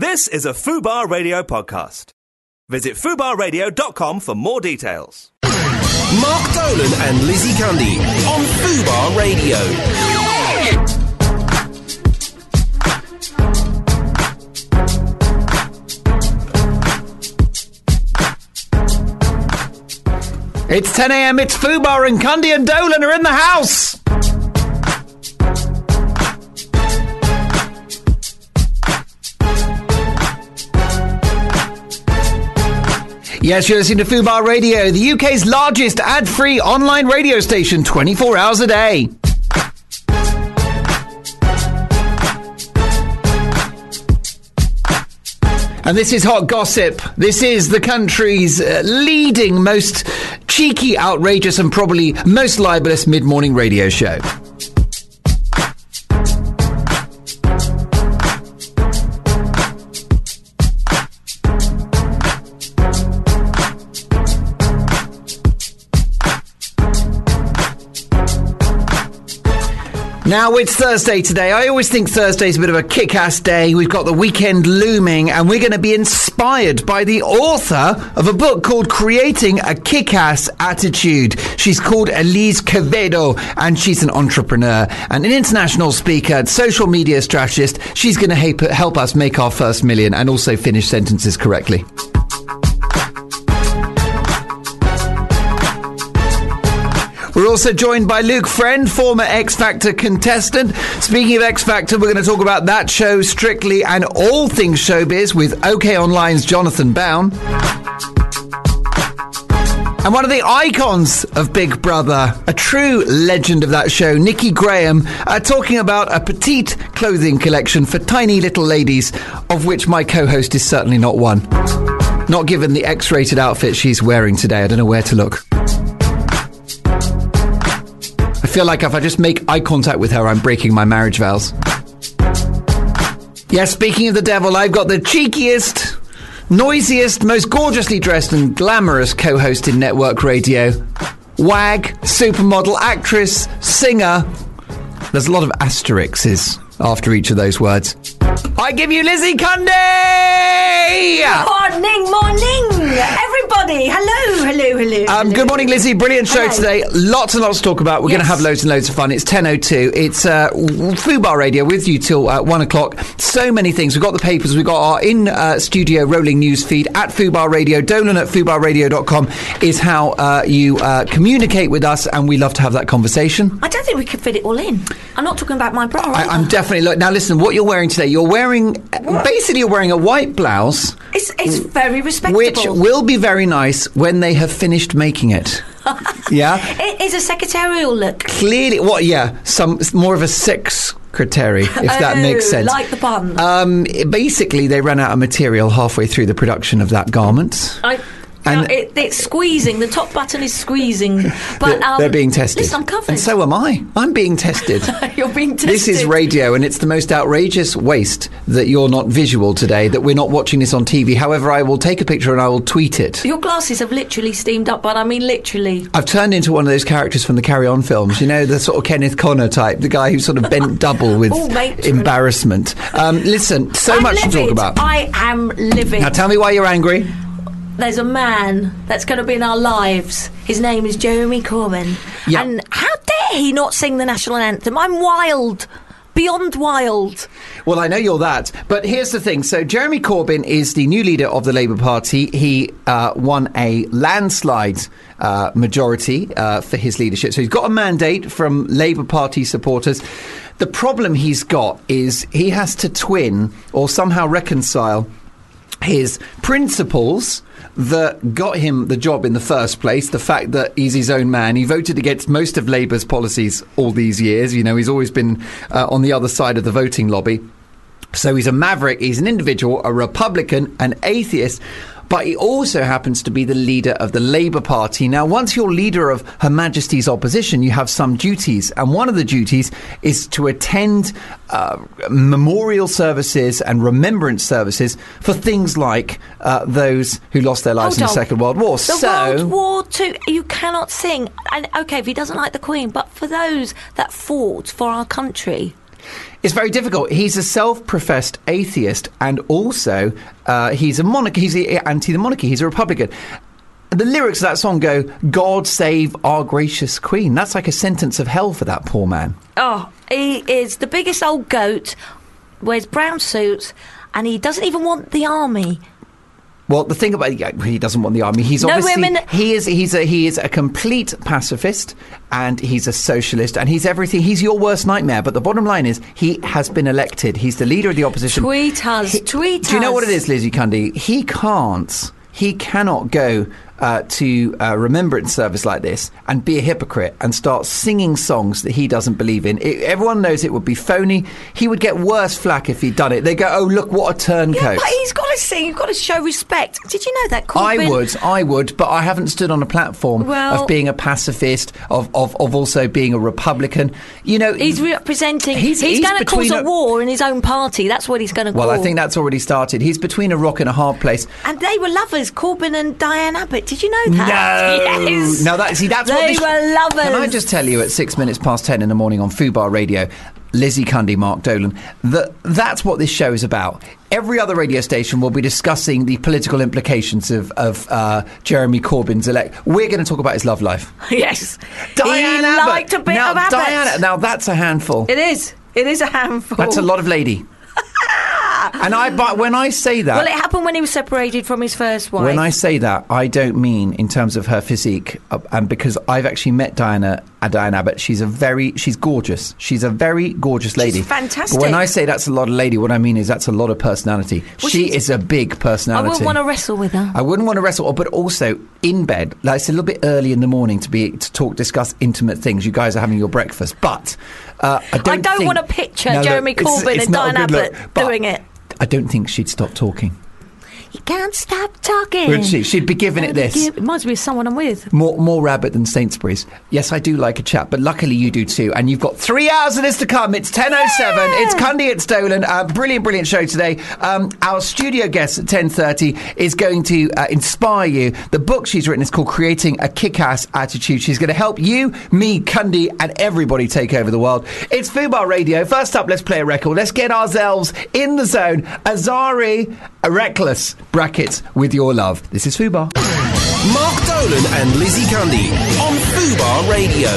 This is a Fubar Radio podcast. Visit fubarradio.com for more details. Mark Dolan and Lizzie Cundy on Fubar Radio. It's 10 a.m. It's Fubar and Cundy and Dolan are in the house. Yes, you're listening to Fubar Radio, the UK's largest ad-free online radio station, 24 hours a day. And this is Hot Gossip. This is the country's uh, leading, most cheeky, outrageous, and probably most libelous mid morning radio show. Now it's Thursday today. I always think Thursday's a bit of a kick ass day. We've got the weekend looming, and we're going to be inspired by the author of a book called Creating a Kick Ass Attitude. She's called Elise Quevedo, and she's an entrepreneur and an international speaker, and social media strategist. She's going to help us make our first million and also finish sentences correctly. We're also joined by Luke Friend, former X Factor contestant. Speaking of X Factor, we're going to talk about that show strictly and all things showbiz with OK Online's Jonathan Bown. And one of the icons of Big Brother, a true legend of that show, Nikki Graham, uh, talking about a petite clothing collection for tiny little ladies, of which my co host is certainly not one. Not given the X rated outfit she's wearing today. I don't know where to look. I feel like if I just make eye contact with her, I'm breaking my marriage vows. Yes, speaking of the devil, I've got the cheekiest, noisiest, most gorgeously dressed and glamorous co host in network radio. Wag, supermodel, actress, singer. There's a lot of asterisks after each of those words. I give you Lizzie Cundy! Morning, morning, everybody. Hello, hello, hello. Um, good morning, Lizzie. Brilliant show Hello. today. Lots and lots to talk about. We're going to have loads and loads of fun. It's 10.02. It's uh, Fubar Radio with you till uh, 1 o'clock. So many things. We've got the papers. We've got our in-studio rolling news feed at Fubar Radio. Dolan at fubarradio.com is how uh, you uh, communicate with us, and we love to have that conversation. I don't think we could fit it all in. I'm not talking about my bra. I, I'm definitely... Look, now, listen, what you're wearing today, you're wearing... Basically, you're wearing a white blouse, It's it's very respectable. which will be very nice when they have finished making it. yeah? It is a secretarial look. clearly what yeah some more of a secretary if that Oh, makes sense Like the pun. um basically they ran out of material halfway through the production of that garment I, and- no, it, it's squeezing. The top button is squeezing. But they're, um, they're being tested Listen, I'm covered. and so am i i'm being tested You're being tested. This is radio, and it's the most outrageous waste that you're not visual today, that we're not watching this on TV. However, I will take a picture and I will tweet it. Your glasses have literally steamed up, but I mean literally. I've turned into one of those characters from the Carry On films, you know, the sort of Kenneth Connor type, the guy who sort of bent double with Oh, matron. embarrassment. Um, listen, so I'm much to talk about. I am living. Now tell me why you're angry. There's a man that's going to be in our lives. His name is Jeremy Corbyn. Yeah. And how dare he not sing the national anthem? I'm wild. Beyond wild. Well, I know you're that, but here's the thing. So, Jeremy Corbyn is the new leader of the Labour Party. He uh, won a landslide uh, majority uh, for his leadership. So, he's got a mandate from Labour Party supporters. The problem he's got is he has to twin or somehow reconcile his principles that got him the job in the first place. The fact that he's his own man. He voted against most of Labour's policies all these years. You know, he's always been uh, on the other side of the voting lobby. So he's a maverick, he's an individual, a Republican, an atheist, but he also happens to be the leader of the Labour Party. Now, once you're leader of Her Majesty's opposition, you have some duties, and one of the duties is to attend uh, memorial services and remembrance services for things like uh, those who lost their lives in the on. Second World War. The so, World War Two, you cannot sing. And okay, if he doesn't like the Queen, but for those that fought for our country, It's very difficult. He's a self-professed atheist, and also uh, he's a monarchy. He's anti the monarchy. He's a Republican. The lyrics of that song go, "God save our gracious Queen." That's like a sentence of hell for that poor man. Oh, he is the biggest old goat, wears brown suits, and he doesn't even want the army. Well, the thing about yeah, he doesn't want the army. He's No obviously women- he is he's a he is a complete pacifist and he's a socialist and he's everything. He's your worst nightmare. But the bottom line is he has been elected. He's the leader of the opposition. Tweet us, He- tweet Do you know us. what it is, Lizzie Cundy? He can't. He cannot go uh, to a remembrance service like this and be a hypocrite and start singing songs that he doesn't believe in. It, everyone knows it would be phony. He would get worse flack if he'd done it. They go, "Oh, look, what a turncoat." Yeah, but he's got to sing. You've got to show respect. Did you know that? I would, I would, but I haven't stood on a platform Well- of being a pacifist, of, of, of also being a Republican. You know, He's representing. He's- He's, he's going to cause a, a- war in his own party. That's what he's going to. well, I think that's already started. He's between a rock and a hard place. And they were lovers, Corbyn and Diane Abbott. Did you know that? No, Yes. no, that see, that's what They this, were lovers. Can I just tell you, at six minutes past ten in the morning on Fubar Radio, Lizzie Cundy, Mark Dolan, that that's what this show is about. Every other radio station will be discussing the political implications of, of uh, Jeremy Corbyn's elect. We're going to talk about his love life. yes. Diane he Abbott. liked a bit now, of Abbott. Diana, now that's a handful. It is. It is a handful. That's a lot of lady. and I, but when I say that, Well, it happened when he was separated from his first wife. when I say that, I don't mean in terms of her physique, uh, and because I've actually met Diana, Diane Abbott. She's a very, she's gorgeous. She's a very gorgeous lady. fantastic. But when I say that's a lot of lady, what I mean is that's a lot of personality. Well, she is a big personality. I wouldn't want to wrestle with her. I wouldn't want to wrestle, but also in bed. Like it's a little bit early in the morning to be to talk, discuss intimate things. You guys are having your breakfast, but uh, I don't. I don't think- want to picture No, Jeremy it's- Corbyn it's and Diane Abbott look, doing it. I don't think she'd stop talking. You can't stop talking. Would she? She'd be giving it this. It reminds me of someone I'm with. More, more rabbit than Sainsbury's. Yes, I do like a chat, but luckily you do too. And you've got three hours of this to come. It's 10.07. It's Cundy, it's Dolan. Uh, brilliant, brilliant show today. Um, our studio guest at 10.30 is going to uh, inspire you. The book she's written is called Creating a Kick-Ass Attitude. She's going to help you, me, Cundy, and everybody take over the world. It's Fubar Radio. First up, let's play a record. Let's get ourselves in the zone. Azari, Reckless, brackets, with your love. This is Fubar. Mark Dolan and Lizzie Cundy on Fubar Radio.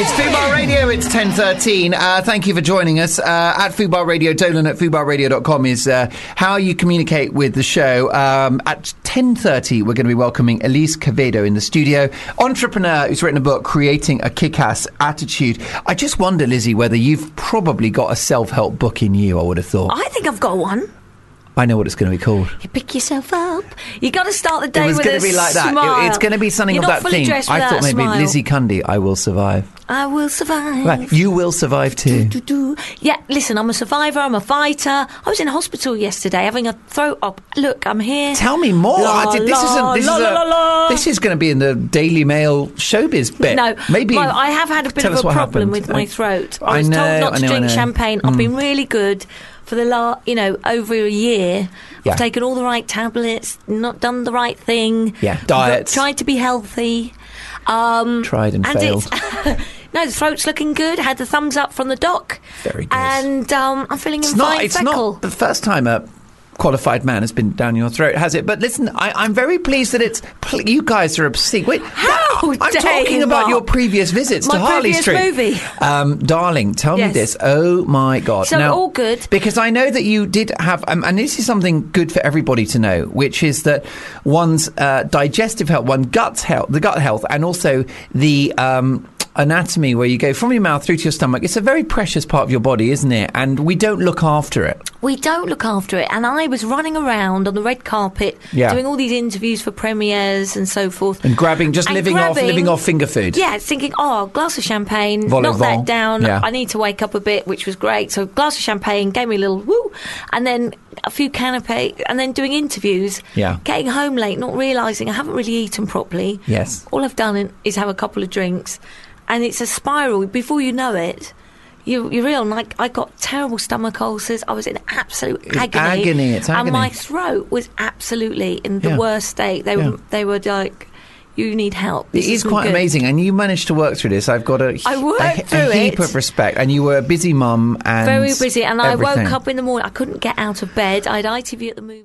It's Fubar Radio, it's 10.13. Uh, thank you for joining us. Uh, at Fubar Radio, Dolan at fubarradio.com is uh, how you communicate with the show. Um, at 10.30, we're going to be welcoming Elise Quevedo in the studio, entrepreneur who's written a book, Creating a Kick-Ass Attitude. I just wonder, Lizzie, whether you've probably got a self-help book in you, I would have thought. I think I've got one. I know what it's going to be called. You pick yourself up. You got to start the day It was with going a to be like that. It- it's going to be something You're of that theme. I thought maybe smile. Lizzie Cundy, I will survive. I will survive. Right, you will survive too. Do, do. Yeah, listen, I'm a survivor. I'm a fighter. I was in hospital yesterday having a throat op. Look, I'm here. Tell me more. La, did- this la, isn't. This la, is a-. This is going to be in the Daily Mail showbiz bit. No, maybe. Well, I have had a bit of a problem happened. with my throat. I I was know, told not I to know, I drink know. champagne. I've been mm. really good for the last, you know, over a year. Yeah. I've taken all the right tablets, not done the right thing. Yeah, diets. Tried to be healthy. Um, Tried and failed. no, the throat's looking good. Had the thumbs up from the doc. Very good. And um, I'm feeling It's in not. fine It's feckle. not the first time a qualified man has been down your throat, has it? But listen, I, I'm very pleased that it's. pl- You guys are obscene. Wait, How I'm talking about Mark? your previous visits My to Harley previous Street. movie. Um, darling, tell me this. Oh my God! So now, all good. because I know that you did have, um, and this is something good for everybody to know, which is that one's uh, digestive health, one gut health, the gut health, and also the. Um, Anatomy, where you go from your mouth through to your stomach, it's a very precious part of your body, isn't it? And we don't look after it. We don't look after it. And I was running around on the red carpet Yeah. doing all these interviews for premieres and so forth. And grabbing, just And living off, living off finger food. Yeah, thinking, oh, glass of champagne, Vol knock that down. Yeah. I need to wake up a bit, which was great. So glass of champagne gave me a little woo, and then a few canapé, and then doing interviews. Yeah. Getting home late, not realising I haven't really eaten properly. Yes. All I've done is have a couple of drinks, and it's a spiral. Before you know it. You, you real like I got terrible stomach ulcers. I was in absolute It's agony. agony, it's And my throat was absolutely in the Yeah. worst state. They Yeah. were they were like, you need help. It This is isn't quite good." amazing, and you managed to work through this. I've got a, I worked a, a through heap it. of respect, and you were a busy mum and Very busy, and I woke up in the morning. I couldn't get out of bed. I had ITV at the movie.